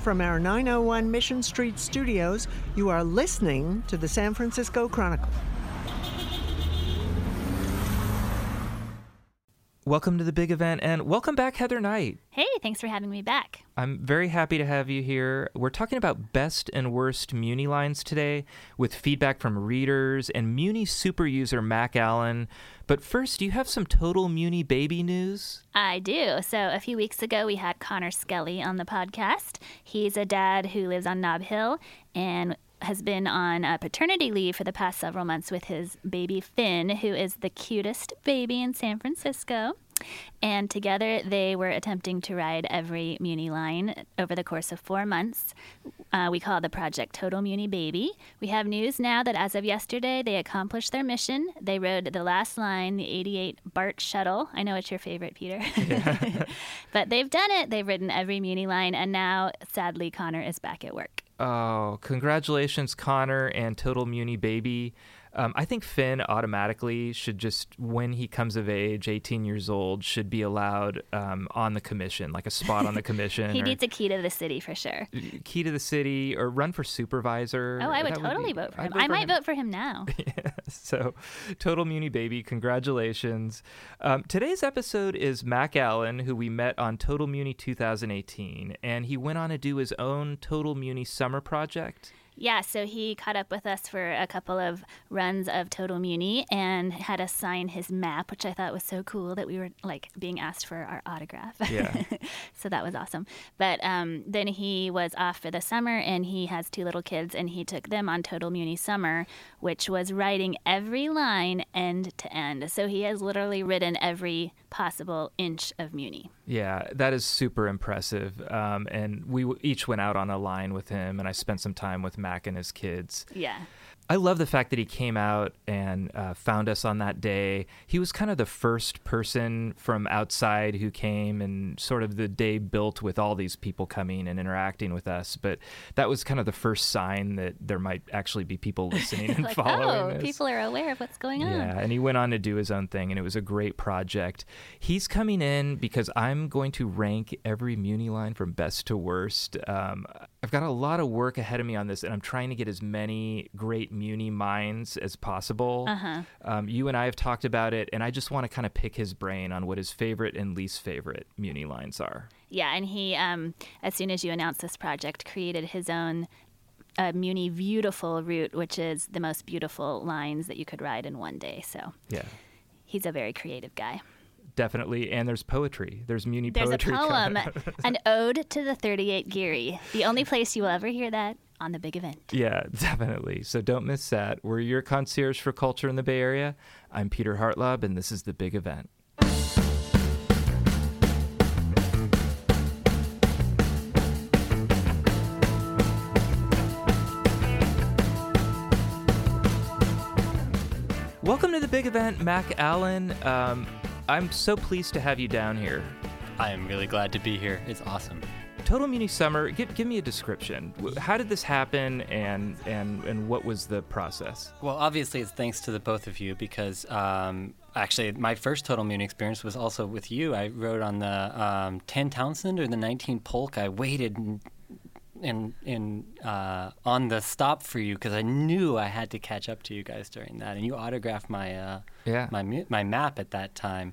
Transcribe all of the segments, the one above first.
From our 901 Mission Street studios, you are listening to the San Francisco Chronicle. Welcome to the big event and welcome back, Heather Knight. Hey, thanks for having me back. I'm very happy to have you here. We're talking about best and worst Muni lines today with feedback from readers and Muni super user Mac Allen. But first, do you have some total Muni baby news? I do. So, a few weeks ago, we had Connor Skelly on the podcast. He's a dad who lives on Nob Hill and has been on a paternity leave for the past several months with his baby Finn, who is the cutest baby in San Francisco. And together they were attempting to ride every Muni line over the course of four months. Uh, we call the project Total Muni Baby. We have news now that as of yesterday, they accomplished their mission. They rode the last line, the 88 BART shuttle. I know it's your favorite, Peter. Yeah. but they've done it. They've ridden every Muni line, and now, sadly, Connor is back at work. Oh, congratulations, Connor and Total Muni Baby. Um, I think Finn automatically should just, when he comes of age, 18 years old, should be allowed um, on the commission, like a spot on the commission. he needs a key to the city for sure. Key to the city or run for supervisor. Oh, I would that totally would be, vote for him. Vote I for might him. vote for him now. yeah, so, Total Muni Baby, congratulations. Um, today's episode is Mac Allen, who we met on Total Muni 2018, and he went on to do his own Total Muni summer project. Yeah, so he caught up with us for a couple of runs of Total Muni and had us sign his map, which I thought was so cool that we were like being asked for our autograph. Yeah. so that was awesome. But um, then he was off for the summer and he has two little kids and he took them on Total Muni Summer, which was riding every line end to end. So he has literally ridden every possible inch of Muni. Yeah, that is super impressive. Um, and we w- each went out on a line with him, and I spent some time with Mac and his kids. Yeah. I love the fact that he came out and uh, found us on that day. He was kind of the first person from outside who came, and sort of the day built with all these people coming and interacting with us. But that was kind of the first sign that there might actually be people listening and like, following oh, us. people are aware of what's going on. Yeah, and he went on to do his own thing, and it was a great project. He's coming in because I'm going to rank every Muni line from best to worst. Um, I've got a lot of work ahead of me on this, and I'm trying to get as many great Muni minds as possible. Uh-huh. Um, you and I have talked about it, and I just want to kind of pick his brain on what his favorite and least favorite Muni lines are. Yeah, and he, um, as soon as you announced this project, created his own uh, Muni Beautiful route, which is the most beautiful lines that you could ride in one day. So Yeah. he's a very creative guy. Definitely, and there's poetry. There's Muni There's a poem, an ode to the 38 Geary. The only place you will ever hear that on the big event. Yeah, definitely. So don't miss that. We're your concierge for culture in the Bay Area. I'm Peter Hartlaub, and this is the big event. Welcome to the big event, Mac Allen. Um, I'm so pleased to have you down here. I am really glad to be here. It's awesome. Total Muni Summer. Give, give me a description. How did this happen, and and and what was the process? Well, obviously, it's thanks to the both of you because um, actually, my first Total Muni experience was also with you. I rode on the um, 10 Townsend or the 19 Polk. I waited and in in uh, on the stop for you because I knew I had to catch up to you guys during that, and you autographed my uh, Yeah. my my map at that time,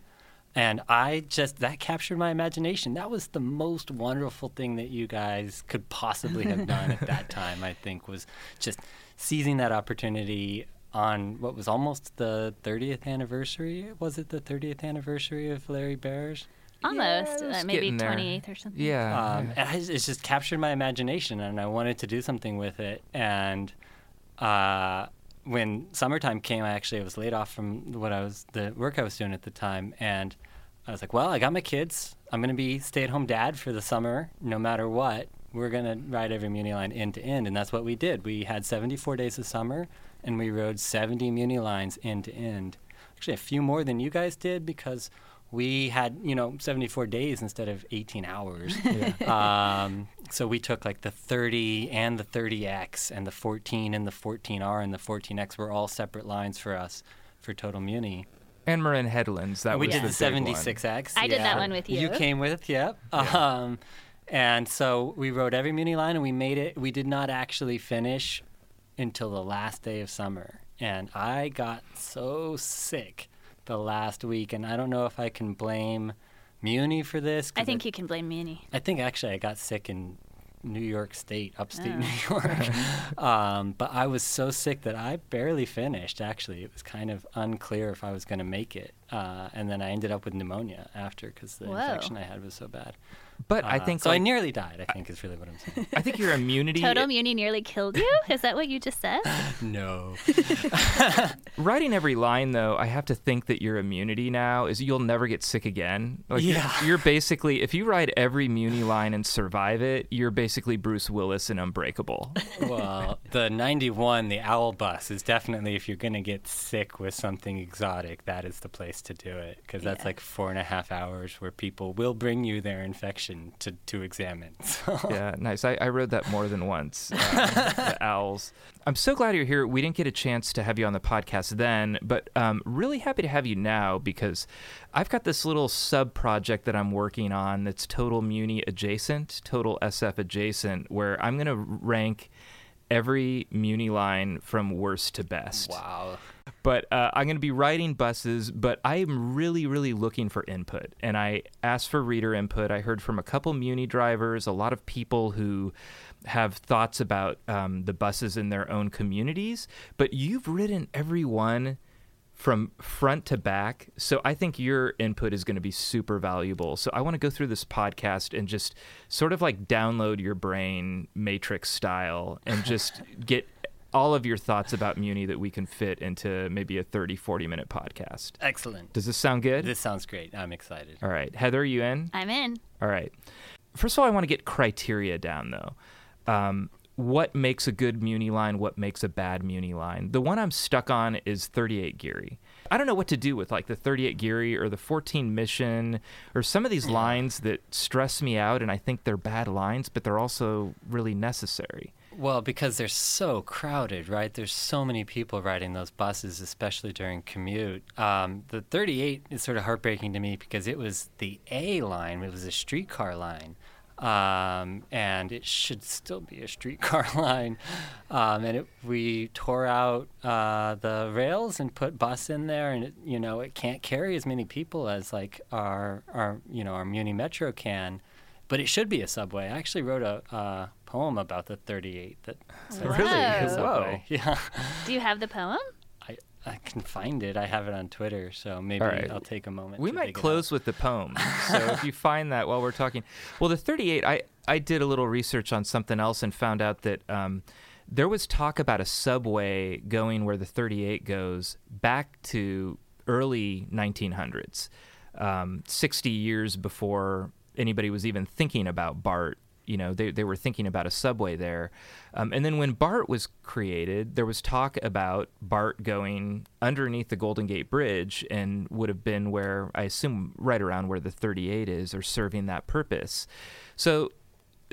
and I just that captured my imagination. That was the most wonderful thing that you guys could possibly have done at that time. I think was just seizing that opportunity on what was almost the 30th anniversary. Was it the 30th anniversary of Larry Bears? Almost, it was uh, maybe getting there. 28th or something. Yeah. Um, yeah. and I, it's just captured my imagination, and I wanted to do something with it. And uh, when summertime came, I actually was laid off from what I was the work I was doing at the time, and I was like, "Well, I got my kids. I'm going to be stay-at-home dad for the summer, no matter what. We're going to ride every Muni line end to end, and that's what we did. We had 74 days of summer, and we rode 70 Muni lines end to end. Actually, a few more than you guys did because." We had you know 74 days instead of 18 hours um, so we took like the 30 and the 30x and the 14 and the 14r and the 14x were all separate lines for us for total muni And Marin Headlands. That we was did the the big one. 76X. I did that one with you. You came with, yep. Um, and so we rode every Muni line and we made it. We did not actually finish until the last day of summer. And I got so sick the last week. And I don't know if I can blame Muni for this. I think you can blame Muni. I think actually I got sick in New York State, upstate Oh. New York. um, but I was so sick that I barely finished. Actually, it was kind of unclear if I was going to make it. Uh, and then I ended up with pneumonia after because the Whoa. infection I had was so bad. But I Uh, think so. I nearly died. I think is really what I'm saying. I think your immunity Total Muni nearly killed you? Is that what you just said? no. Writing every line, though, I have to think that your immunity now is you'll never get sick again. Like you're- Yeah. you're, basically if you write every Muni line and survive it, you're basically Bruce Willis and Unbreakable. well, the 91, the owl bus, is definitely if you're going to get sick with something exotic, that is the place to do it because that's Yeah. like four and a half hours where people will bring you their infection to, to examine. So. yeah, nice. I, I rode that more than once. uh, the owls. I'm so glad you're here. We didn't get a chance to have you on the podcast then, but um, really happy to have you now because I've got this little sub project that I'm working on that's total Muni adjacent, total SF adjacent, where I'm going to rank every Muni line from worst to best. Wow. But uh, I'm going to be writing buses, but I'm really, really looking for input. And I asked for reader input. I heard from a couple Muni drivers, a lot of people who have thoughts about um, the buses in their own communities. But you've ridden every one from front to back. So I think your input is going to be super valuable. So I want to go through this podcast and just sort of like download your brain matrix style and just get all of your thoughts about Muni that we can fit into maybe a 30, 40 minute podcast. Excellent. Does this sound good? This sounds great. I'm excited. all right. Heather, are you in? I'm in. All right. First of all, I want to get criteria down though. Um, what makes a good Muni line? What makes a bad Muni line? The one I'm stuck on is 38 Geary. I don't know what to do with like the 38 Geary or the 14 Mission or some of these lines that stress me out, and I think they're bad lines, but they're also really necessary. Well, because they're so crowded, right? There's so many people riding those buses, especially during commute. Um, the 38 is sort of heartbreaking to me because it was the A line, it was a streetcar line. Um, and it should still be a streetcar line. Um, and it, we tore out uh, the rails and put bus in there, and it, you know it can't carry as many people as like our our you know our Muni Metro can but it should be a subway. I actually wrote a uh, poem about the 38 that says it Really? a Whoa. subway. Yeah, Do you have the poem? I, can find it. I have it on Twitter, so maybe right. I'll take a moment. We might close with the poem. so if you find that while we're talking, well, the 38, I, I did a little research on something else and found out that um, there was talk about a subway going where the 38 goes back to early 1900s, um, 60 years before anybody was even thinking about BART. You know, they, they were thinking about a subway there. Um, and then when BART was created, there was talk about BART going underneath the Golden Gate Bridge and would have been where, I assume, right around where the 38 is, or serving that purpose. So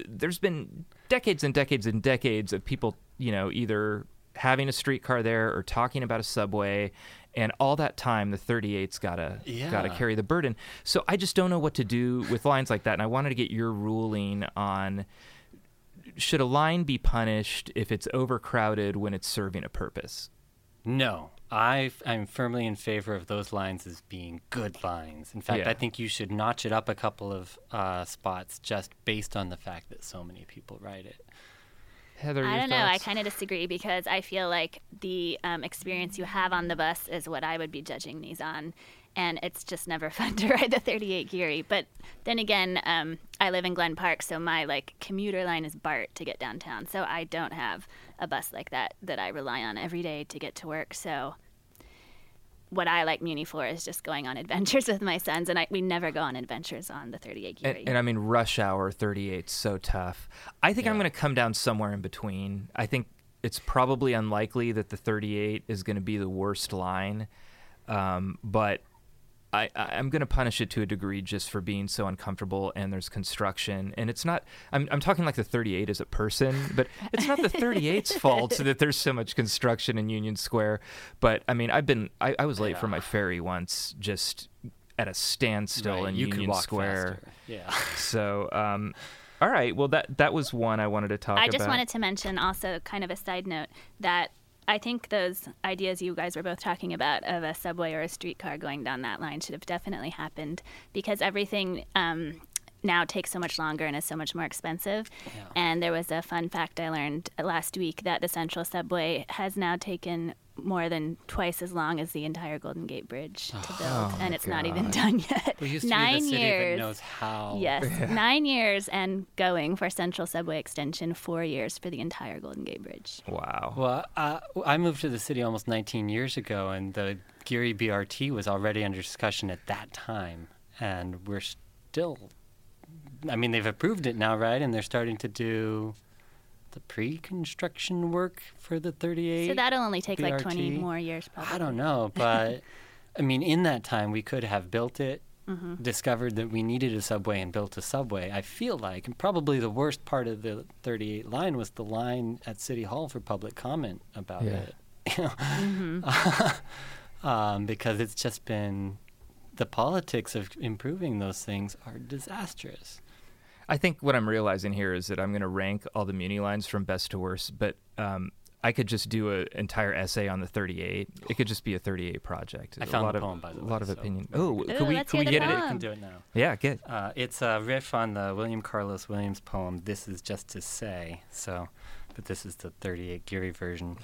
there's been decades and decades and decades of people, you know, either having a streetcar there or talking about a subway and all that time the 38's gotta gotta carry the burden so i just don't know what to do with lines like that and i wanted to get your ruling on should a line be punished if it's overcrowded when it's serving a purpose No, I I'm firmly in favor of those lines as being good lines. In fact, Yeah. I think you should notch it up a couple of uh, spots just based on the fact that so many people ride it. Heather I don't know. I kind of disagree because I feel like the um, experience you have on the bus is what I would be judging these on. And it's just never fun to ride the 38 Geary. But then again, um, I live in Glen Park, so my like commuter line is BART to get downtown. So I don't have a bus like that that I rely on every day to get to work. So what I like Muni for is just going on adventures with my sons, and I, we never go on adventures on the 38 Geary. And, and I mean, rush hour 38 so tough. I think I'm going to come down somewhere in between. I think it's probably unlikely that the 38 is going to be the worst line, um, but I, I- I'm going to punish it to a degree just for being so uncomfortable and there's construction. And it's not I'm, I'm talking like the 38 as a person but it's not the 38's fault that there's so much construction in Union Square. But I mean I've been I, I was late for my ferry once just at a standstill Right, in you Union could walk Square. faster. Yeah. so um all right well that that was one I wanted to talk I about. just wanted to mention also, kind of a side note, that I think those ideas you guys were both talking about of a subway or a streetcar going down that line should have definitely happened because everything um, now takes so much longer and is so much more expensive. And there was a fun fact I learned last week that the Central Subway has now taken more than twice as long as the entire Golden Gate Bridge to build, Oh and it's not even done yet. We used to Nine be the city years. that knows how. Yes, nine years and going for Central Subway extension, four years for the entire Golden Gate Bridge. wow Well, uh, I moved to the city almost 19 years ago, and the Geary BRT was already under discussion at that time, and we're still. I mean, they've approved it now, right? And they're starting to do the pre-construction work for the 38. So that'll only take like 20 more years, probably. I don't know, but I mean, in that time, we could have built it, Mm-hmm. discovered that we needed a subway, and built a subway. I feel like, and probably the worst part of the 38 line was the line at City Hall for public comment about Yeah. it. You know? Mm-hmm. um, because it's just been the politics of improving those things are disastrous. I think what I'm realizing here is that I'm going to rank all the Muni lines from best to worst, but um, I could just do an entire essay on the 38. It could just be a 38 project. I a found lot the of poem, by the way. a lot of so- opinion. Oh, Ooh, could we could we get I it? poem. can do it now. Yeah, get. Uh, it's a riff on the William Carlos Williams poem, This Is Just to Say. So, but this is the 38 Geary version.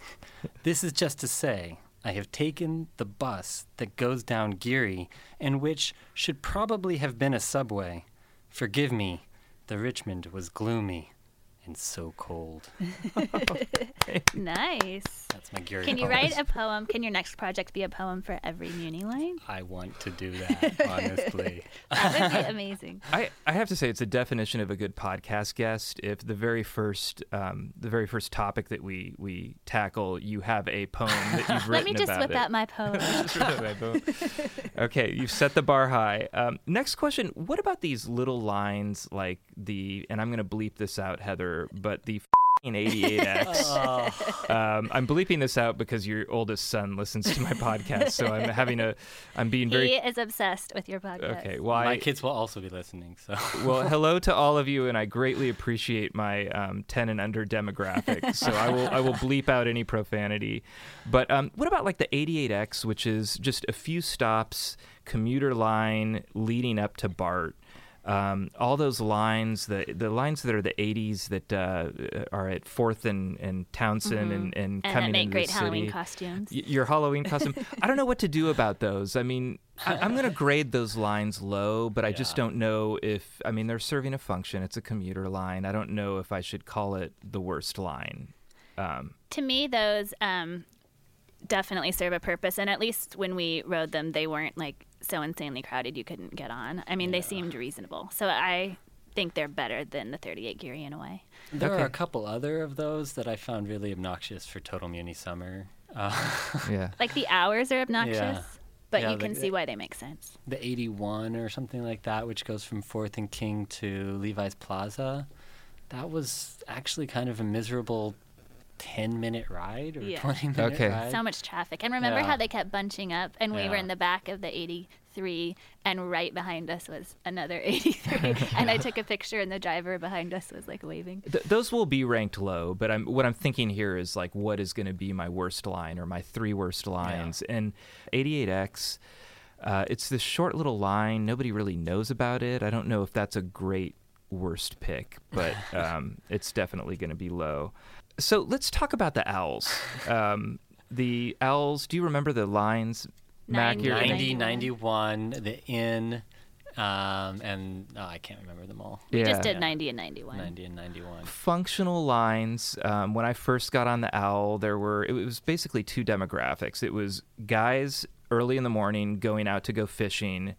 this is just to say, I have taken the bus that goes down Geary and which should probably have been a subway. Forgive me, the Richmond was gloomy and so cold. Nice. That's my Geary Can you write a poem? Can your next project be a poem for every Muni line? I want to do that, honestly. That would be amazing. I, I have to say it's a definition of a good podcast guest if the very first um, the very first topic that we we tackle you have a poem that you've written Let me just about whip it. out my poem. Just whip out my poem. okay, you've set the bar high. Um, next question: What about these little lines like the and I'm going to bleep this out, Heather, but the f***ing 88x. um, I'm bleeping this out because your oldest son listens to my podcast, so I'm having a I'm being very. he very is obsessed with your podcast. okay. Why? My kids will also be listening, so. well, hello to all of you, and I greatly appreciate my um, 10 and under demographic. So I will I will bleep out any profanity. But um, what about like the 88X, which is just a few stops, commuter line leading up to BART? Um, all those lines, the the lines that are the 80s that uh, are at Fourth and, and Townsend and, and, Mm-hmm. and coming that make into great the Halloween city. costumes. Y- your Halloween costume. I don't know what to do about those. I mean, I, I'm going to grade those lines low, but I just don't know if. I mean, they're serving a function. It's a commuter line. I don't know if I should call it the worst line. Um, to me, those um, definitely serve a purpose. And at least when we rode them, they weren't like so insanely crowded you couldn't get on. I mean, they seemed reasonable. So I think they're better than the 38 Geary in a way. There Okay. are a couple other of those that I found really obnoxious for Total Muni Summer. Uh, yeah. Like the hours are obnoxious, Yeah. but Yeah, you the- can see why they make sense. the 81 or something like that, which goes from 4th and King to Levi's Plaza. That was actually kind of a miserable 10 minute ride or Yeah. 20 minute Okay. ride. So much traffic. And remember Yeah. how they kept bunching up, and we were in the back of the 83, and right behind us was another 83. and I took a picture, and the driver behind us was like waving. Th- those will be ranked low, but I'm what I'm thinking here is like what is going to be my worst line or my three worst lines. And 88x, uh, it's this short little line. Nobody really knows about it. I don't know if that's a great worst pick, but um, it's definitely going to be low. So let's talk about the owls. Um, the owls. Do you remember the lines? Mac, Nine- you're 90, 91. 91, the Inn, um, and oh, I can't remember them all. We Yeah. just did 90 and 91. 90 and 91. functional lines. Um, when I first got on the owl, there were it was basically two demographics. It was guys early in the morning going out to go fishing,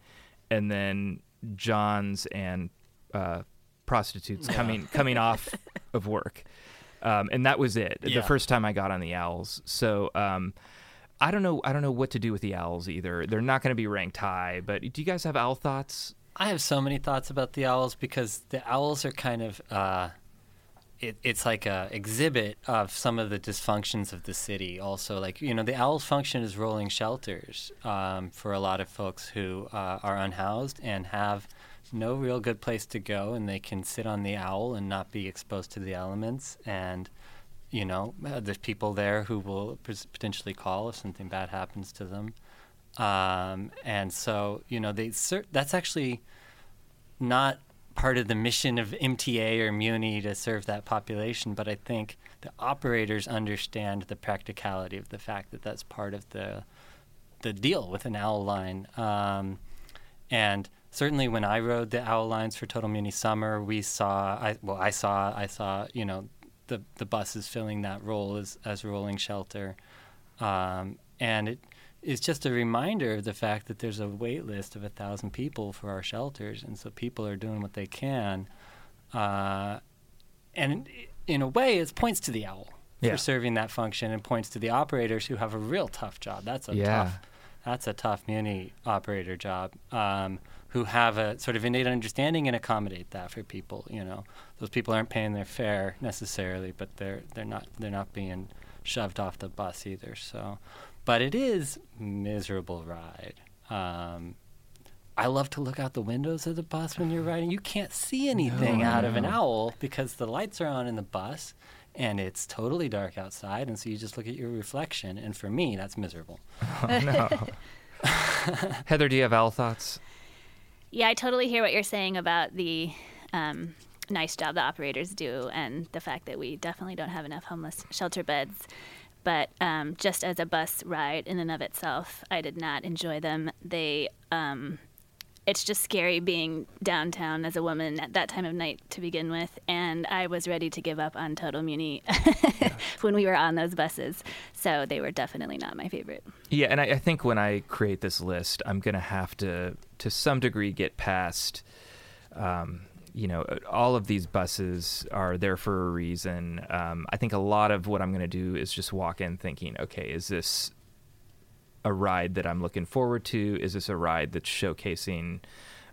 and then Johns and uh, prostitutes coming coming off of work, um, and that was it. Yeah. The first time I got on the owls, so. Um, I don't know. I don't know what to do with the owls either. They're not going to be ranked high. But do you guys have owl thoughts? I have so many thoughts about the owls because the owls are kind of uh, it, it's like a exhibit of some of the dysfunctions of the city. Also, like you know, the owls function as rolling shelters um, for a lot of folks who uh, are unhoused and have no real good place to go, and they can sit on the owl and not be exposed to the elements. And you know, uh, there's people there who will potentially call if something bad happens to them. Um, and so, you know, they cer- that's actually not part of the mission of MTA or Muni to serve that population, but I think the operators understand the practicality of the fact that that's part of the the deal with an owl line. Um, and certainly, when I rode the owl lines for Total Muni Summer, we saw, I, well, I saw, I saw, you know, the the buses filling that role as as rolling shelter, um, and it is just a reminder of the fact that there's a wait list of a thousand people for our shelters, and so people are doing what they can, uh, and in a way, it points to the owl Yeah. for serving that function, and points to the operators who have a real tough job. That's a Yeah. tough, that's a tough muni operator job. Um, who have a sort of innate understanding and accommodate that for people. You know, those people aren't paying their fare necessarily, but they're they're not they're not being shoved off the bus either. So, but it is miserable ride. Um, I love to look out the windows of the bus when you're riding. You can't see anything No, out of an owl because the lights are on in the bus and it's totally dark outside, and so you just look at your reflection. And for me, that's miserable. Oh, no. Heather, do you have owl thoughts? Yeah, I totally hear what you're saying about the um, nice job the operators do and the fact that we definitely don't have enough homeless shelter beds. But um, just as a bus ride in and of itself, I did not enjoy them. They, um, it's just scary being downtown as a woman at that time of night to begin with, and I was ready to give up on Total Muni when we were on those buses. So they were definitely not my favorite. Yeah, and I, I think when I create this list, I'm going to have to, to some degree, get past. Um, you know, all of these buses are there for a reason. Um, I think a lot of what I'm going to do is just walk in thinking, okay, is this a ride that I'm looking forward to? Is this a ride that's showcasing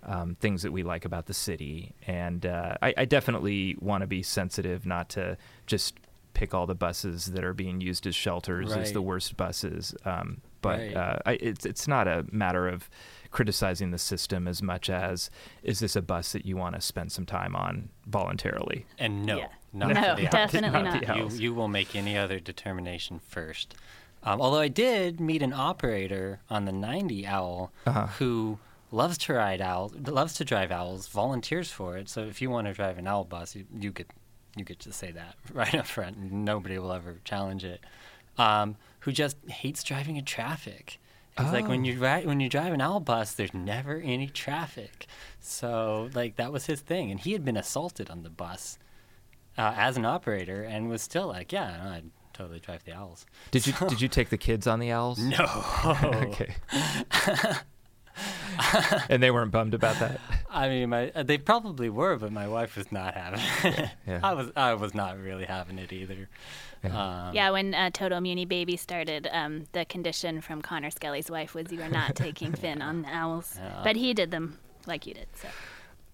um, things that we like about the city? And uh, I, I definitely want to be sensitive, not to just pick all the buses that are being used as shelters as the worst buses. Um, but Right. uh, I, it's it's not a matter of criticizing the system as much as is this a bus that you want to spend some time on voluntarily? And no, Yeah. not No, for the owls. definitely Not the not. you, you will make any other determination first. Um, although I did meet an operator on the 90 owl Uh-huh. who loves to ride owls, loves to drive owls, volunteers for it. So if you want to drive an owl bus, you, you get you get to say that right up front. and Nobody will ever challenge it. Um, who just hates driving in traffic. It's like when Oh. you ride when you drive an owl bus, there's never any traffic. So like that was his thing, and he had been assaulted on the bus uh, as an operator, and was still like, yeah, I'd totally drive the owls. Did you did you take the kids on the owls? No. okay. and they weren't bummed about that. I mean, my uh, they probably were, but my wife was not having it. Yeah. I was I was not really having it either. Yeah. Um, Yeah, when uh, Total Muni Baby started, um, the condition from Connor Skelly's wife was you were not taking Finn on the owls, Yeah. but he did them like you did. So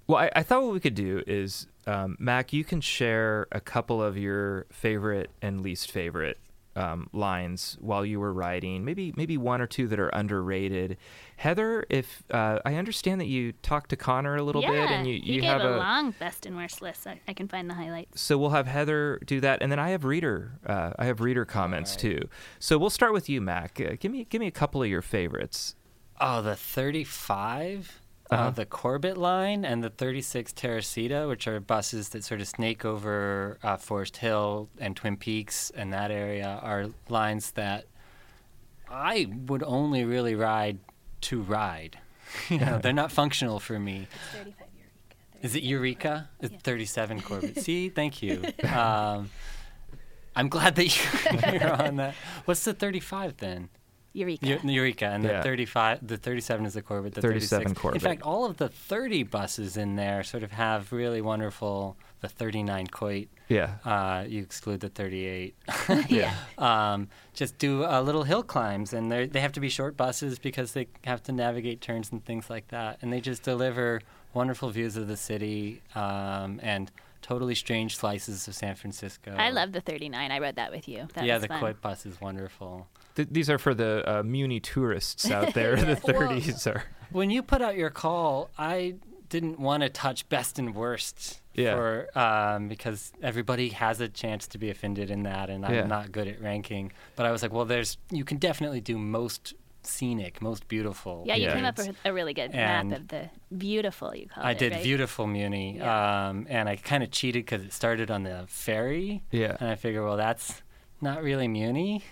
Well, I, I thought what we could do is, um, Mac, you can share a couple of your favorite and least favorite um, lines while you were writing. Maybe maybe one or two that are underrated. Heather, if uh, I understand that you talked to Connor a little yeah, bit, and you, he you gave have a, a long best and worst list. I, I can find the highlights. so we'll have Heather do that, and then I have reader. Uh, I have reader comments right. too. So we'll start with you, Mac. Uh, give me give me a couple of your favorites. Oh, the 35, uh Uh-huh. the Corbett line, and the 36 Teresita, which are buses that sort of snake over uh, Forest Hill and Twin Peaks and that area, are lines that I would only really ride to ride. you know, they're not functional for me. Is it Eureka? It's 37 Corbett. See, thank you. Um, I'm glad that you're on that. What's the 35 then? Eureka. Eu- Eureka, and Yeah. the 35, the 37 is the Corbett. The 37 36. Corbett. In fact, all of the 30 buses in there sort of have really wonderful the 39 Coit. Yeah. Uh, you exclude the 38. yeah. um, just do uh, little hill climbs, and they they have to be short buses because they have to navigate turns and things like that. And they just deliver wonderful views of the city um, and totally strange slices of San Francisco. I love the 39. I rode that with you. That yeah, was the fun. Coit bus is wonderful. Th- these are for the uh, Muni tourists out there. The Well- 30s are. When you put out your call, I didn't want to touch best and worst Yeah. for um, because everybody has a chance to be offended in that, and I'm Yeah. not good at ranking. But I was like, well, there's you can definitely do most scenic, most beautiful. Yeah, you Yeah. came up with a really good And map of the beautiful, you call I it. I did right? beautiful Muni, um, and I kind of cheated because it started on the ferry, Yeah. and I figure, well, that's not really Muni,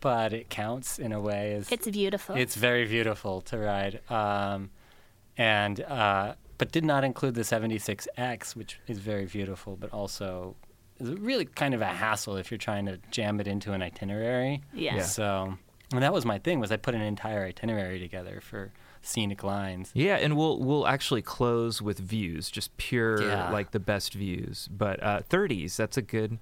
but it counts in a way as It's beautiful. It's very beautiful to ride, um, and uh, but did not include the 76X, which is very beautiful, but also is really kind of a hassle if you're trying to jam it into an itinerary. yeah. Yeah. So, and that was my thing was I put an entire itinerary together for scenic lines. Yeah, and we'll we'll actually close with views, just pure Yeah. like the best views. But uh, 30s, that's a good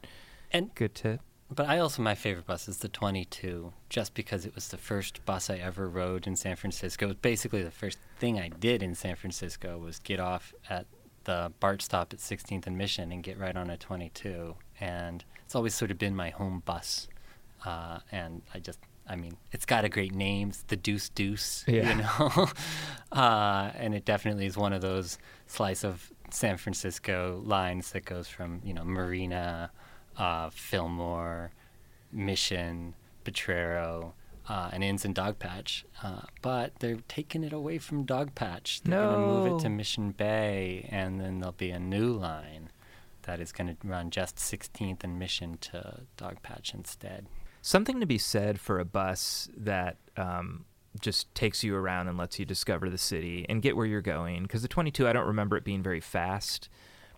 And good tip. But I also my favorite bus is the 22, just because it was the first bus I ever rode in San Francisco. It was basically the first thing I did in San Francisco was get off at the BART stop at 16th and Mission and get right on a 22. And it's always sort of been my home bus. Uh, and I just, I mean, it's got a great name, it's the Deuce Deuce, Yeah. you know. uh, and it definitely is one of those slice of San Francisco lines that goes from you know Marina, uh, Fillmore, Mission, Potrero, uh, and ends in Dogpatch. Uh, but they're taking it away from Dogpatch. They're going to move it to Mission Bay, and then there'll be a new line that is going to run just 16th and Mission to Dogpatch instead. Something to be said for a bus that um, just takes you around and lets you discover the city and get where you're going. Because the 22, I don't remember it being very fast,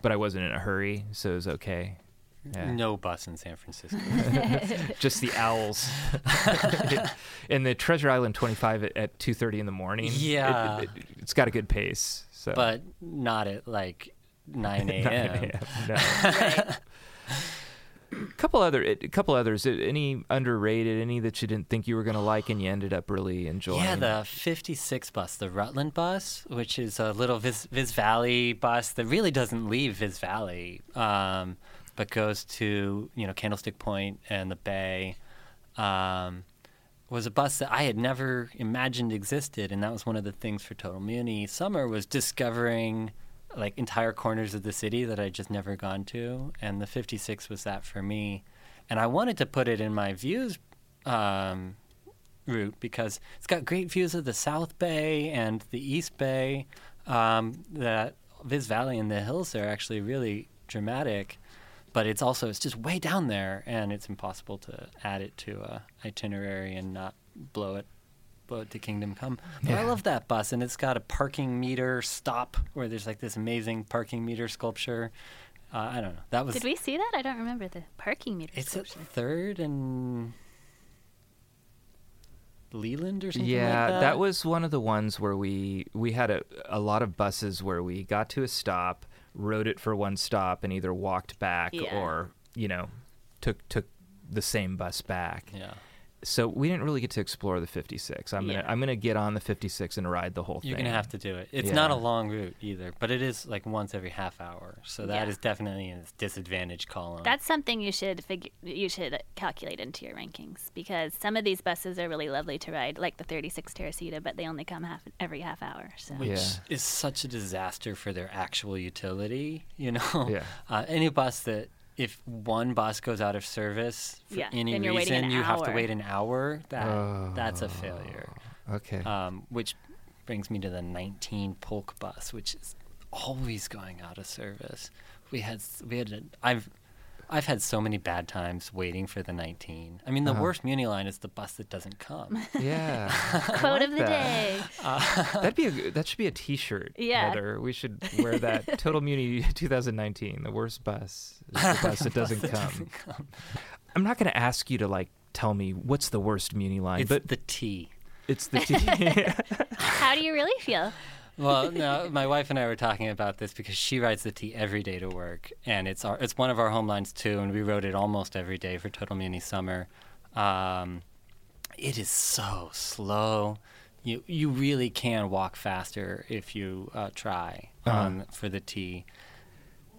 but I wasn't in a hurry, so it was okay. Yeah. No bus in San Francisco. just the owls and the treasure island 25 at, at 2.30 in the morning it- Yeah. it, has got a good pace so but not at like 9 a.m. 9 a.m. a.m., no. a couple other a couple others any underrated any that you didn't think you were going to like and you ended up really enjoying Yeah, the 56 bus, the Rutland bus, which is a little Viz, Viz Valley bus that really doesn't leave Viz Valley, um, but goes to you know Candlestick Point and the Bay. Um, was a bus that I had never imagined existed, and that was one of the things for Total Muni Summer was discovering like entire corners of the city that I'd just never gone to, and the 56 was that for me. And I wanted to put it in my views um, route because it's got great views of the South Bay and the East Bay. Um, that Viz Valley and the hills are actually really dramatic, but it's also it's just way down there, and it's impossible to add it to a itinerary and not blow it. Blow it to Kingdom Come. But I love that bus, and it's got a parking meter stop where there's like this amazing parking meter sculpture. Uh, I don't know. That was Did we see that? I don't remember the parking meter. it's at sculpture. third and Leland or something yeah like that. that was one of the ones where we we had a, a lot of buses where we got to a stop rode it for one stop and either walked back Yeah. or you know took took the same bus back Yeah. So we didn't really get to explore the 56 i'm gonna i'm gonna get on the 56 and ride the whole thing. You're gonna have to do it. It's not a long route either, but it is like once every half hour. So that Yeah. is definitely in its disadvantage column. That's something you should figure. You should calculate into your rankings because some of these buses are really lovely to ride, like the 36 Teresita, but they only come half every half hour. So which Yeah. is such a disaster for their actual utility. You know, Yeah. uh, any bus that if one bus goes out of service for Yeah, any then you're reason, an you have to wait an hour. That that's a failure. okay Um, which brings me to the 19 Polk bus, which is always going out of service. We had we had a, I've I've had so many bad times waiting for the 19. I mean, the Uh-huh. worst Muni line is the bus that doesn't come. yeah quote of the that. day. That'd be a g- that should be a T-shirt. Yeah. Heather. we should wear that. Total Muni 2019. The worst bus is the bus that doesn't come. I'm not going to ask you to like tell me what's the worst Muni line, it's but the T. it's the T. How do you really feel? Well, no, my wife and I were talking about this because she rides the T every day to work, and it's our it's one of our home lines too, and we rode it almost every day for Total Muni Summer. Um, it is so slow. You you really can walk faster if you uh, try Uh-huh. for the T,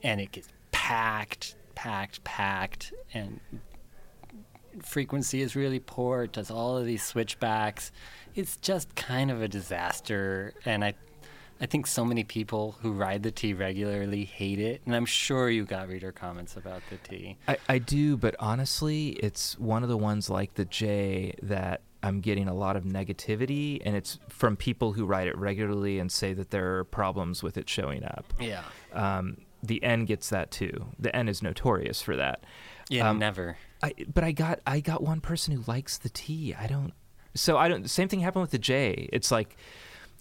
and it gets packed, packed, packed, and frequency is really poor. It does all of these switchbacks. It's just kind of a disaster, and I, I think so many people who ride the T regularly hate it, and I'm sure you got reader comments about the T. I, I do, but honestly, it's one of the ones like the J that I'm getting a lot of negativity, and it's from people who ride it regularly and say that there are problems with it showing up. Yeah, Um, the N gets that too. The N is notorious for that. yeah, Um, never. I, but I got I got one person who likes the T. I don't. So I don't. Same thing happened with the J. It's like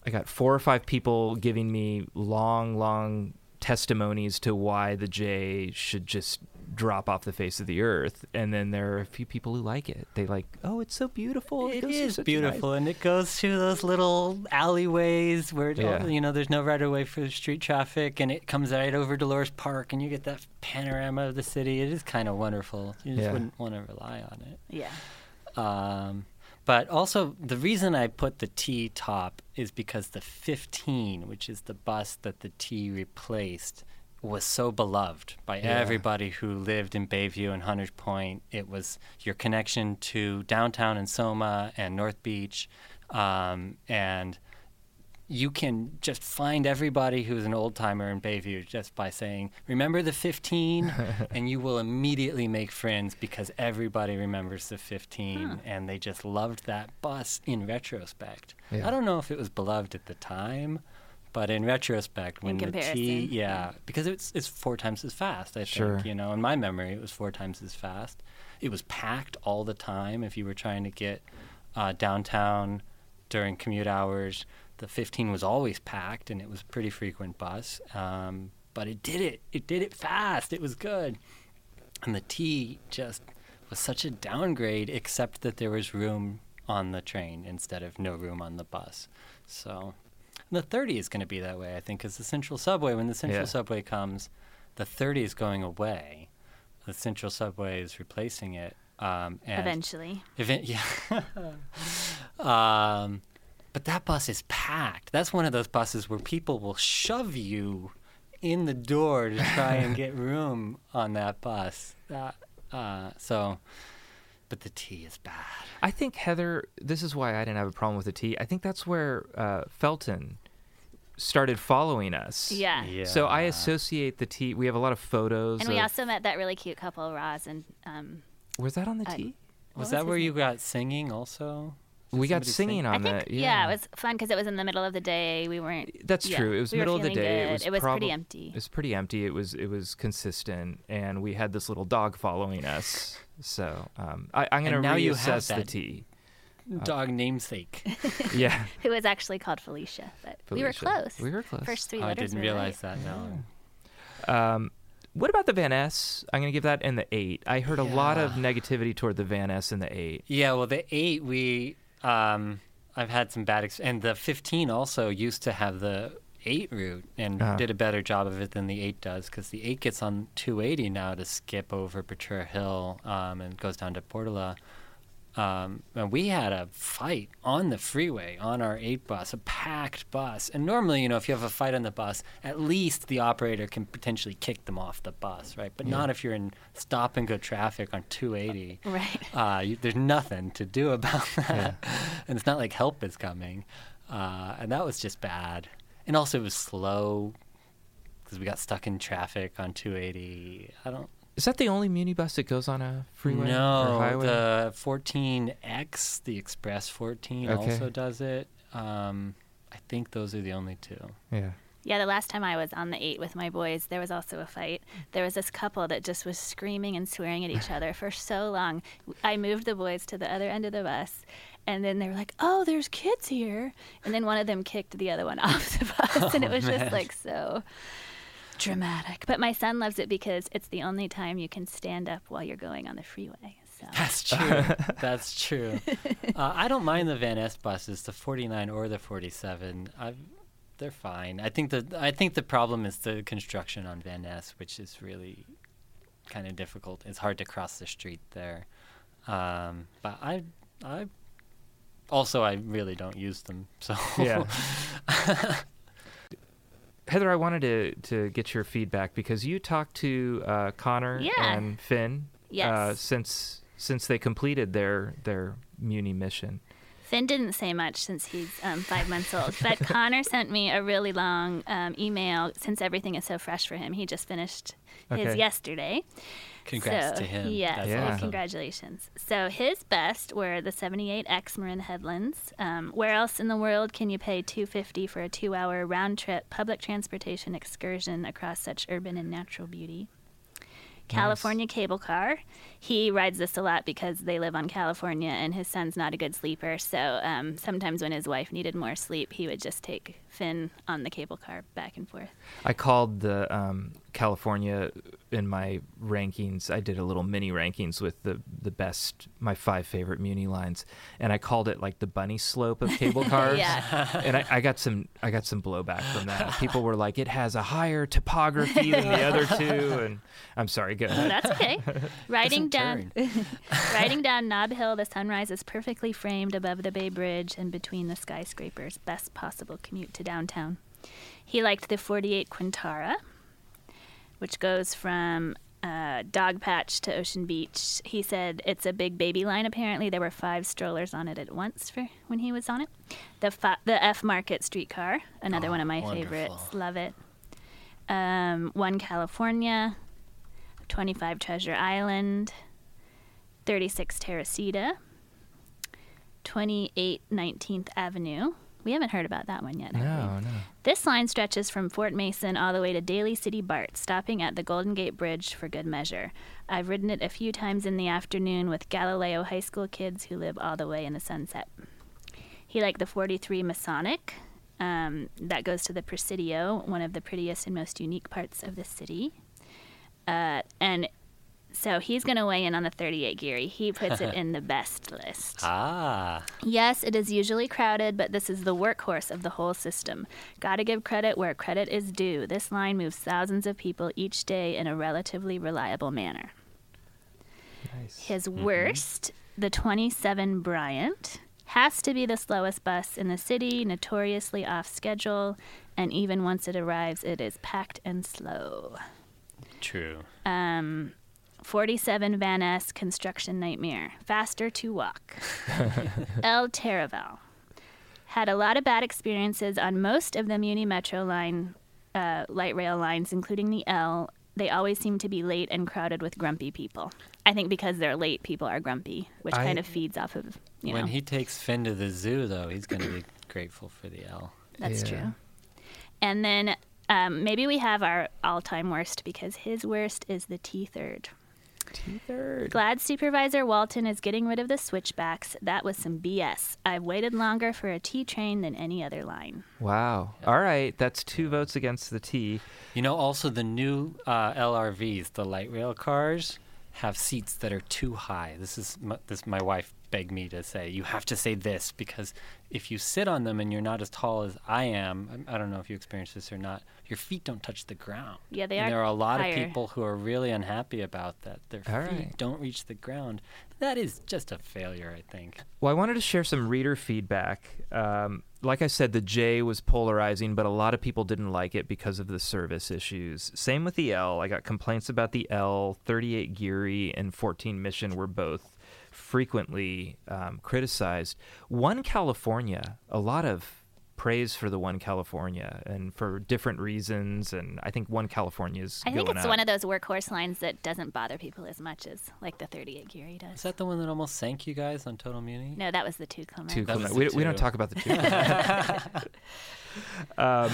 I got four or five people giving me long, long testimonies to why the J should just drop off the face of the earth, and then there are a few people who like it. They like, oh, it's so beautiful. It goes through is such a nice-" beautiful, and it goes through those little alleyways where it- Yeah. you know there's no right of way for street traffic, and it comes right over Dolores Park, and you get that panorama of the city. It is kind of wonderful. You just Yeah. wouldn't want to rely on it. Yeah. Um, but also, the reason I put the T top is because the 15, which is the bus that the T replaced, was so beloved by Yeah. everybody who lived in Bayview and Hunters Point. It was your connection to downtown and Soma and North Beach. Um, and you can just find everybody who's an old timer in Bayview just by saying, Remember the 15? and you will immediately make friends because everybody remembers the 15 and they just loved that bus in retrospect. Yeah. I don't know if it was beloved at the time, but in retrospect, when the T, yeah, because it's, it's four times as fast, I Sure. think. You know, in my memory, it was four times as fast. It was packed all the time if you were trying to get uh, downtown during commute hours. The 15 was always packed, and it was a pretty frequent bus. Um, but it did it. It did it fast. It was good. And the T just was such a downgrade, except that there was room on the train instead of no room on the bus. So the 30 is going to be that way, I think, because the Central Subway, when the Central Yeah. Subway comes, the 30 is going away. The Central Subway is replacing it. Um, and Eventually. Event, yeah. um, but that bus is packed. That's one of those buses where people will shove you in the door to try and get room on that bus. That, uh, so, but the T is bad. I think Heather. This is why I didn't have a problem with the T. I think that's where uh, Felton started following us. Yeah. So I associate the T. We have a lot of photos. And we of- also met that really cute couple, Roz and um, was that on the I- T? what Was that his where you got singing also? Did We got singing sing? on I think that. yeah. it was fun because it was in the middle of the day. We weren't. That's yeah, true. It was we middle of the day. good. It was, It was prob- pretty empty. It was pretty empty. It was it was consistent, and we had this little dog following us. So um, I, I'm going to now you have reassess the that- T. Dog namesake. Yeah, Who was actually called Felicia, but we were close. We were close. First three Oh, I didn't were realize right. that. No. Um, what about the Van Ness? I'm going to give that in the eight. I heard a lot of negativity toward the Van Ness in the eight. Yeah, well, the eight we um, I've had some bad, ex- and the fifteen also used to have the eight route and Uh-huh. did a better job of it than the eight does because the eight gets on 280 now to skip over Betra Hill um, and goes down to Portola. Um, and we had a fight on the freeway on our eight bus, a packed bus. And normally, you know, if you have a fight on the bus, at least the operator can potentially kick them off the bus, right? But not if you're in stop and go traffic on 280 Right. uh, you, there's nothing to do about that. and it's not like help is coming. Uh, and that was just bad. And also, it was slow because we got stuck in traffic on 280. I don't Is that the only muni bus that goes on a freeway or know. highway? The 14X, the Express 14, Okay. also does it. Um, I think those are the only two. yeah. Yeah, the last time I was on the eight with my boys, there was also a fight. There was this couple that just was screaming and swearing at each other for so long. I moved the boys to the other end of the bus, and then they were like, "Oh, there's kids here," and then one of them kicked the other one off the bus, and it was just like so dramatic. But my son loves it because it's the only time you can stand up while you're going on the freeway. So That's true. That's true. Uh, I don't mind the Van Ness buses, the 49 or the 47. I've they're fine. I think the I think the problem is the construction on Van Ness, which is really kind of difficult. It's hard to cross the street there. Um, but I I also I really don't use them. So Yeah. Heather, I wanted to, to get your feedback because you talked to uh, Connor Yeah. and Finn uh, since since they completed their their Muni mission. Finn didn't say much since he's um, five months old, but Connor sent me a really long um, email since everything is so fresh for him. He just finished his yesterday. congrats so, to him. Yes, Yeah. awesome. congratulations. So his best were the 78X Marin Headlands. Um, where else in the world can you pay 250 for a two-hour round-trip public transportation excursion across such urban and natural beauty? California cable car. He rides this a lot because they live on California and his son's not a good sleeper. So um, sometimes when his wife needed more sleep, he would just take Finn on the cable car back and forth. I called the um, California in my rankings. I did a little mini rankings with the the best, my five favorite Muni lines, and I called it like the bunny slope of cable cars. Yeah. and I, I got some I got some blowback from that. People were like, it has a higher topography than the other two, and I'm sorry, go ahead. That's okay. Riding Down, riding down Nob Hill, the sunrise is perfectly framed above the Bay Bridge and between the skyscrapers. Best possible commute to downtown. He liked the 48 Quintara, which goes from uh, Dogpatch to Ocean Beach. He said it's a big baby line. Apparently, there were five strollers on it at once for when he was on it. The fi- the F Market streetcar, another Oh, one of my wonderful. favorites. Love it. Um, one California, 25 Treasure Island, 36 Teresita, 28 19th Avenue. We haven't heard about that one yet. No, no. This line stretches from Fort Mason all the way to Daly City BART, stopping at the Golden Gate Bridge for good measure. I've ridden it a few times in the afternoon with Galileo High School kids who live all the way in the sunset. He liked the 43 Masonic. Um, that goes to the Presidio, one of the prettiest and most unique parts of the city. Uh, and so he's going to weigh in on the 38 Geary. He puts it in the best list. Ah, Yes, it is usually crowded, but this is the workhorse of the whole system. Gotta give credit where credit is due. This line moves thousands of people each day in a relatively reliable manner. Nice. His worst, the 27 Bryant, has to be the slowest bus in the city, notoriously off schedule, and even once it arrives, it is packed and slow. True. Um, 47 Van Ness construction nightmare. Faster to walk. L Taraval. Had a lot of bad experiences on most of the Muni Metro line, uh, light rail lines, including the L. They always seem to be late and crowded with grumpy people. I think because they're late, people are grumpy, which I- kind of feeds off of, you when know. he takes Finn to the zoo, though, he's going to be grateful for the L. That's Yeah. true. And then um, maybe we have our all time worst because his worst is the T third. T third. Glad Supervisor Walton is getting rid of the switchbacks. That was some BS. I've waited longer for a T train than any other line. Wow. All right, that's two votes against the T. You know, also the new uh, LRVs, the light rail cars, have seats that are too high. This is m- this. My wife begged me to say you have to say this because if you sit on them and you're not as tall as I am, I I don't know if you experience this or not. Your feet don't touch the ground. Yeah, they and are there are a lot higher. of people who are really unhappy about that. Their All feet right. don't reach the ground. That is just a failure, I think. Well, I wanted to share some reader feedback. Um, like I said, the J was polarizing, but a lot of people didn't like it because of the service issues. Same with the L. I got complaints about the L. 38 Geary and 14 Mission were both frequently um, criticized. One California, a lot of praise for the One California, and for different reasons. And I think One California is. I think it's up. one of those workhorse lines that doesn't bother people as much as like the 38 Geary Is does. that the one that almost sank you guys on Total Muni? No, that was the two Clement. Two That Clement. We, we don't talk about the two. Clement. um,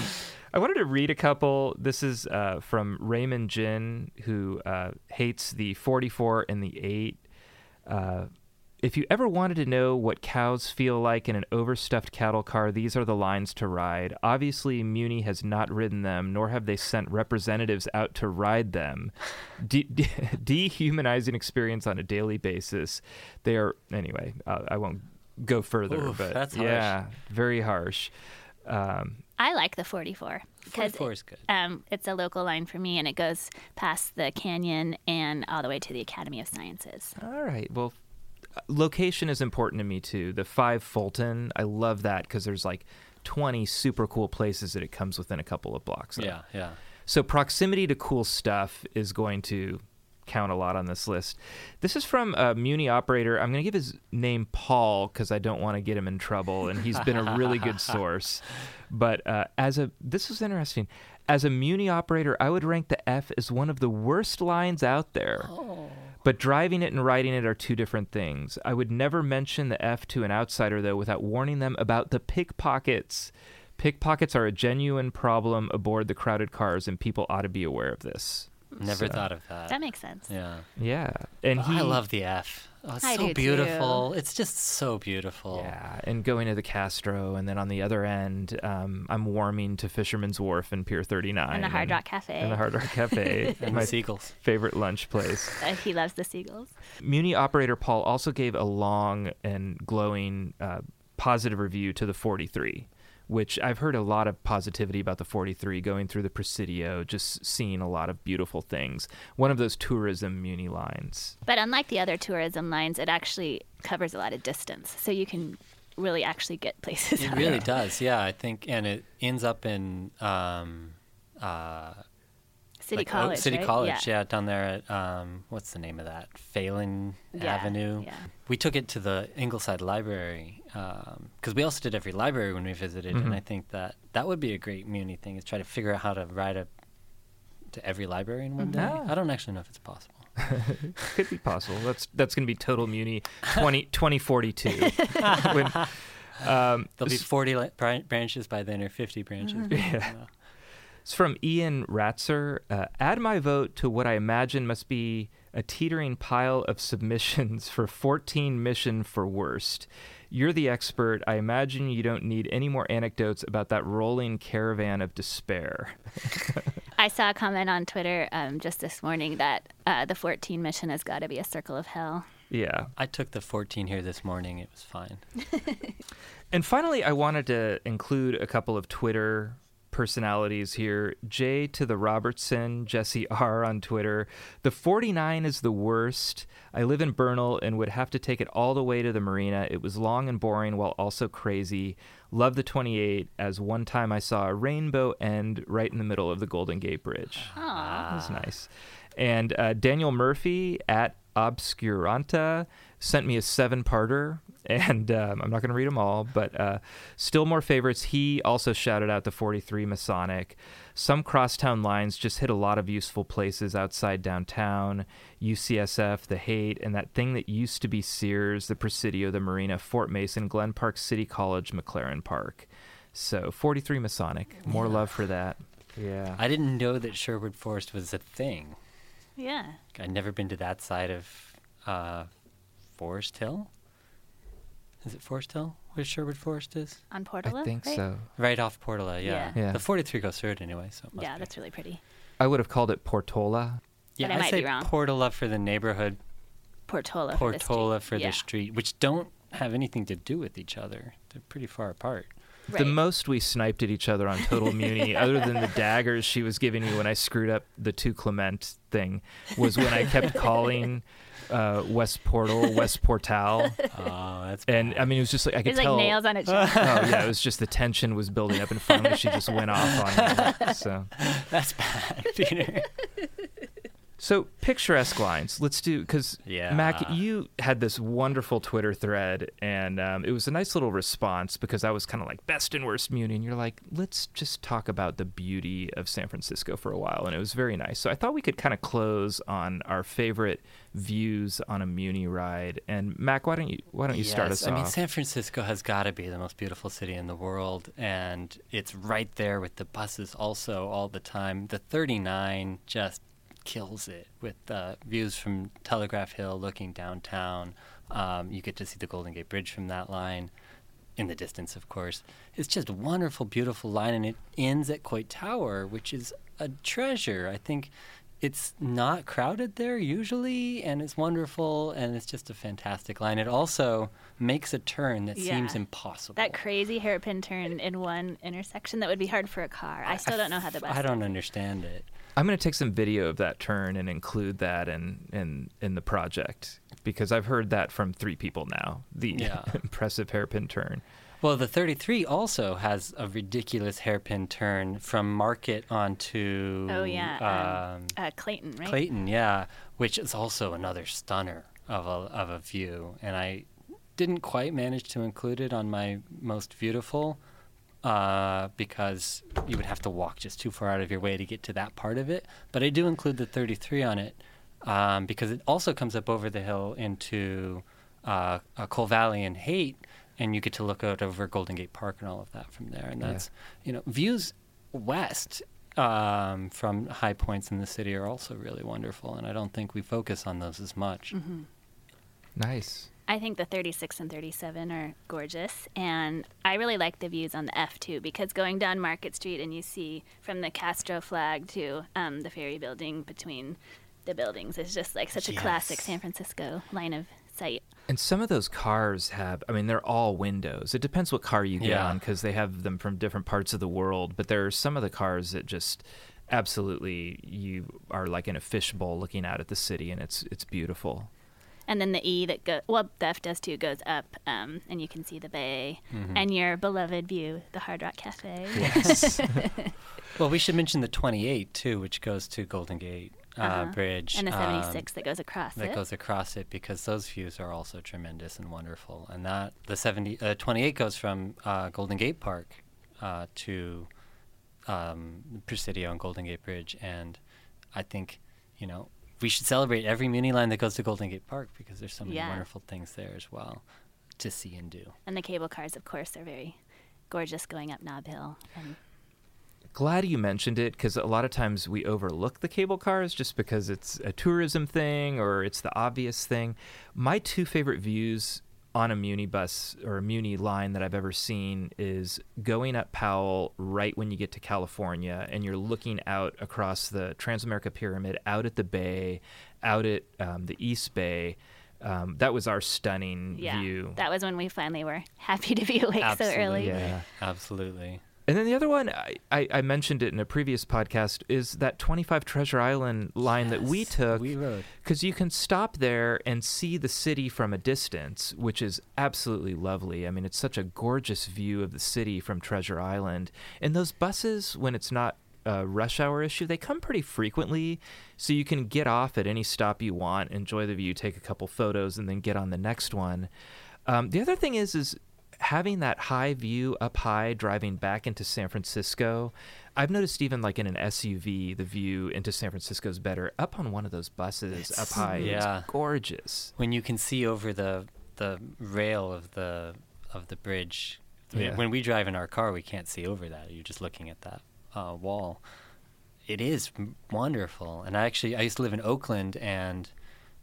I wanted to read a couple. This is uh, from Raymond Jin, who uh, hates the 44 and the 8. Uh, if you ever wanted to know what cows feel like in an overstuffed cattle car, these are the lines to ride. Obviously, Muni has not ridden them, nor have they sent representatives out to ride them. De- de- dehumanizing experience on a daily basis. They are, anyway, uh, I won't go further, Oof, but that's harsh. yeah, very harsh. Um, I like the 44 because 44 is good. um, it's a local line for me, and it goes past the canyon and all the way to the Academy of Sciences. All right. Well, uh, location is important to me too. The five Fulton, I love that because there's like 20 super cool places that it comes within a couple of blocks. of. Yeah, yeah. So proximity to cool stuff is going to count a lot on this list. This is from a Muni operator. I'm going to give his name Paul because I don't want to get him in trouble, and he's been a really good source. But uh, as a this is interesting. As a Muni operator, I would rank the F as one of the worst lines out there. But driving it and riding it are two different things. I would never mention the F to an outsider, though, without warning them about the pickpockets. Pickpockets are a genuine problem aboard the crowded cars, and people ought to be aware of this. Never So- thought of that. That makes sense. yeah. Yeah, and Oh, he, I love the F. Oh, it's I so do beautiful. It's just so beautiful. Yeah, and going to the Castro, and then on the other end, um, I'm warming to Fisherman's Wharf and Pier 39, And the Hard Rock Cafe. and the Hard Rock Cafe, And my the seagulls. favorite lunch place. Uh, he loves the seagulls. Muni operator Paul also gave a long and glowing uh, positive review to the 43, which I've heard a lot of positivity about the 43 going through the Presidio, just seeing a lot of beautiful things. One of those tourism Muni lines. But unlike the other tourism lines, it actually covers a lot of distance, so you can really actually get places. It on really does. Yeah, I think, and it ends up in um, uh, City like Oak- College. City right? College, Yeah. yeah. down there at um, what's the name of that? Phelan Yeah, Avenue. yeah. We took it to the Ingleside Library because we also did every library when we visited, Mhm. and I think that that would be a great Muni thing is try to figure out how to ride a to every library in one day. Ah. I don't actually know if it's possible. Could be possible. That's that's going to be total Muni 20, 2042. when, um, There'll be 40 li- branches by then, or 50 branches. then, Yeah. It's from Ian Ratzer. Uh, add my vote to what I imagine must be a teetering pile of submissions for 14 mission for worst. You're the expert. I imagine you don't need any more anecdotes about that rolling caravan of despair. I saw a comment on Twitter um, just this morning that uh, the 14 mission has got to be a circle of hell. Yeah. I took the 14 here this morning. It was fine. And finally, I wanted to include a couple of Twitter personalities here. Jay to the Robertson, Jesse R on Twitter. The 49 is the worst. I live in Bernal and would have to take it all the way to the marina. It was long and boring while also crazy. Love the 28 as one time I saw a rainbow end right in the middle of the Golden Gate Bridge. That was nice. And uh, Daniel Murphy at Obscuranta sent me a seven parter, and um, I'm not going to read them all, but uh, still more favorites. He also shouted out the 43 Masonic. Some crosstown lines just hit a lot of useful places outside downtown UCSF, the Haight, and that thing that used to be Sears, the Presidio, the Marina, Fort Mason, Glen Park City College, McLaren Park. So 43 Masonic. More love for that. Yeah. I didn't know that Sherwood Forest was a thing. Yeah. I'd never been to that side of uh, Forest Hill. Is it Forest Hill where Sherwood Forest is? On Portola? I think right? so. Right off Portola, yeah. Yeah. Yeah. The 43 goes through it anyway, so it Yeah, be. that's really pretty. I would have called it Portola. Yeah, I I might say be wrong. Portola for the neighborhood, Portola. for the street. Portola for yeah. the street, which don't have anything to do with each other. They're pretty far apart. The most we sniped at each other on Total Muni, other than the daggers she was giving me when I screwed up the two Clement thing, was when I kept calling uh, West Portal West Portal, Oh, that's and I mean it was just like I could It's like tell. nails on a chalk. Oh yeah, it was just the tension was building up, and finally she just went off on me. So, that's bad, Peter. So picturesque lines. Let's do because Yeah. Mac, you had this wonderful Twitter thread, and um, it was a nice little response because I was kind of like best and worst Muni, and you're like, let's just talk about the beauty of San Francisco for a while, and it was very nice. So I thought we could kind of close on our favorite views on a Muni ride. And Mac, why don't you why don't you start us I off? I mean, San Francisco has got to be the most beautiful city in the world, and it's right there with the buses also all the time. The 39 just kills it with uh, views from Telegraph Hill looking downtown. Um, you get to see the Golden Gate Bridge from that line. In the distance, of course. It's just a wonderful, beautiful line, and it ends at Coit Tower, which is a treasure. I think it's not crowded there usually, and it's wonderful, and it's just a fantastic line. It also makes a turn that seems impossible. That crazy hairpin turn in one intersection that would be hard for a car. I still don't know how the bus. I don't understand it. I'm going to take some video of that turn and include that in in in the project because I've heard that from three people now. The Yeah. impressive hairpin turn. Well, the 33 also has a ridiculous hairpin turn from Market onto Oh yeah, um, um, uh, Clayton, right? Clayton, yeah, which is also another stunner of a of a view, and I didn't quite manage to include it on my most beautiful uh, because you would have to walk just too far out of your way to get to that part of it. But I do include the 33 on it um, because it also comes up over the hill into uh, uh, Cole Valley and Haight, and you get to look out over Golden Gate Park and all of that from there. And Yeah. that's you know views west um, from high points in the city are also really wonderful, and I don't think we focus on those as much. Mm-hmm. Nice. I think the 36 and 37 are gorgeous, and I really like the views on the F too because going down Market Street and you see from the Castro flag to um, the ferry building between the buildings is just like such a classic San Francisco line of sight. And some of those cars have, I mean, they're all windows. It depends what car you get Yeah. on because they have them from different parts of the world. But there are some of the cars that just absolutely you are like in a fishbowl looking out at the city, and it's it's beautiful. And then the E that goes, well, the F does too, goes up, um, and you can see the bay and your beloved view, the Hard Rock Cafe. Yes. Well, we should mention the 28 too, which goes to Golden Gate uh, Uh-huh. Bridge. And the um, 76 that goes across that it. goes across it because those views are also tremendous and wonderful. And that the 70 uh, 28 goes from uh, Golden Gate Park uh, to um, Presidio and Golden Gate Bridge, and I think you know we should celebrate every Muni line that goes to Golden Gate Park because there's so many Yeah. wonderful things there as well to see and do. and the cable cars, of course, are very gorgeous going up Nob Hill. And Glad you mentioned it because a lot of times we overlook the cable cars just because it's a tourism thing or it's the obvious thing. My two favorite views on a Muni bus or a Muni line that I've ever seen is going up Powell right when you get to California and you're looking out across the Transamerica Pyramid, out at the bay, out at um, the East Bay. Um, that was our stunning yeah, view. that was when we finally were happy to be awake so early. Yeah. absolutely. And then the other one, I, I, I mentioned it in a previous podcast, is that 25 Treasure Island line that we Yes, took. we. Because you can stop there and see the city from a distance, which is absolutely lovely. I mean, it's such a gorgeous view of the city from Treasure Island. And those buses, when it's not a rush hour issue, they come pretty frequently. So you can get off at any stop you want, enjoy the view, take a couple photos, and then get on the next one. Um, the other thing is, is having that high view up high driving back into San Francisco. I've noticed even like in an SUV, the view into San Francisco is better. Up on one of those buses up high, yeah. it's gorgeous. when you can see over the the rail of the of the bridge. Yeah. When we drive in our car, we can't see over that. You're just looking at that uh, wall. It is wonderful, and I actually I used to live in Oakland and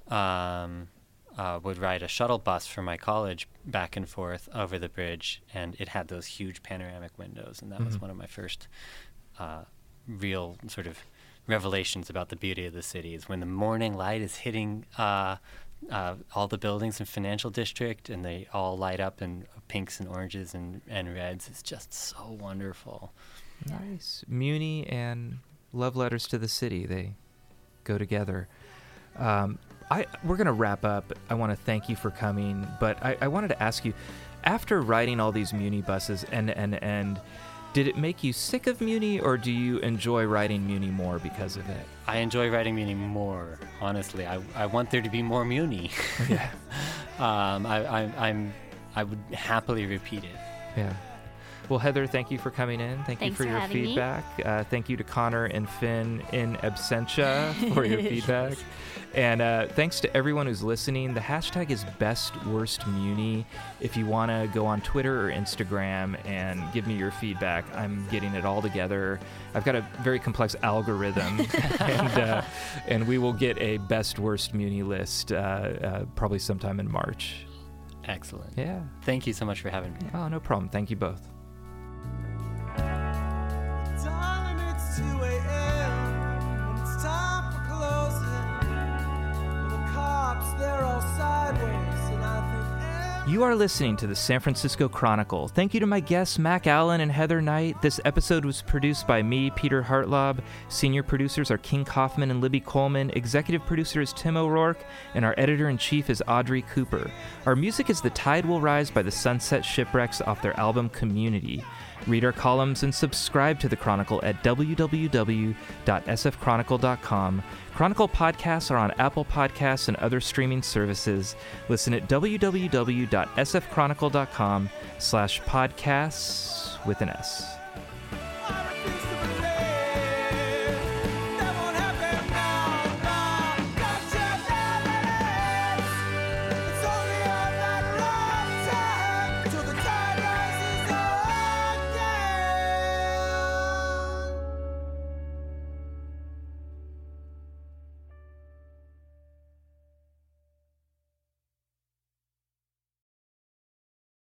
um, uh, would ride a shuttle bus from my college back and forth over the bridge, and it had those huge panoramic windows, and that was Mhm. one of my first uh, real sort of revelations about the beauty of the city is when the morning light is hitting uh, uh, all the buildings in financial district and they all light up in pinks and oranges and, and reds it's just so wonderful Nice. Muni and love letters to the city, they go together. Um, I we're gonna wrap up. I want to thank you for coming, but I, I wanted to ask you, after riding all these Muni buses end to end to end, did it make you sick of Muni, or do you enjoy riding Muni more because of it? i enjoy riding muni more honestly i, I want there to be more muni yeah, um, I, I, i'm i would happily repeat it yeah. Well, Heather, thank you for coming in. Thank Thanks you for, for your feedback. Uh, thank you to Connor and Finn in absentia for your feedback. And uh, thanks to everyone who's listening. The hashtag is best worst muni. If you want to go on Twitter or Instagram and give me your feedback, I'm getting it all together. I've got a very complex algorithm, and uh, and we will get a best worst muni list uh, uh, probably sometime in March. excellent Yeah. thank you so much for having me Oh, no problem. Thank you both. You are listening to the San Francisco Chronicle. Thank you to my guests, Mac Allen and Heather Knight. This episode was produced by me, Peter Hartlaub. Senior producers are King Kaufman and Libby Coleman. Executive producer is Tim O'Rourke, and our editor in chief is Audrey Cooper. Our music is The Tide Will Rise by the Sunset Shipwrecks off their album Community. Read our columns and subscribe to the Chronicle at www.sfchronicle.com. Chronicle podcasts are on Apple Podcasts and other streaming services. Listen at www.sfchronicle.com slash podcasts with an S.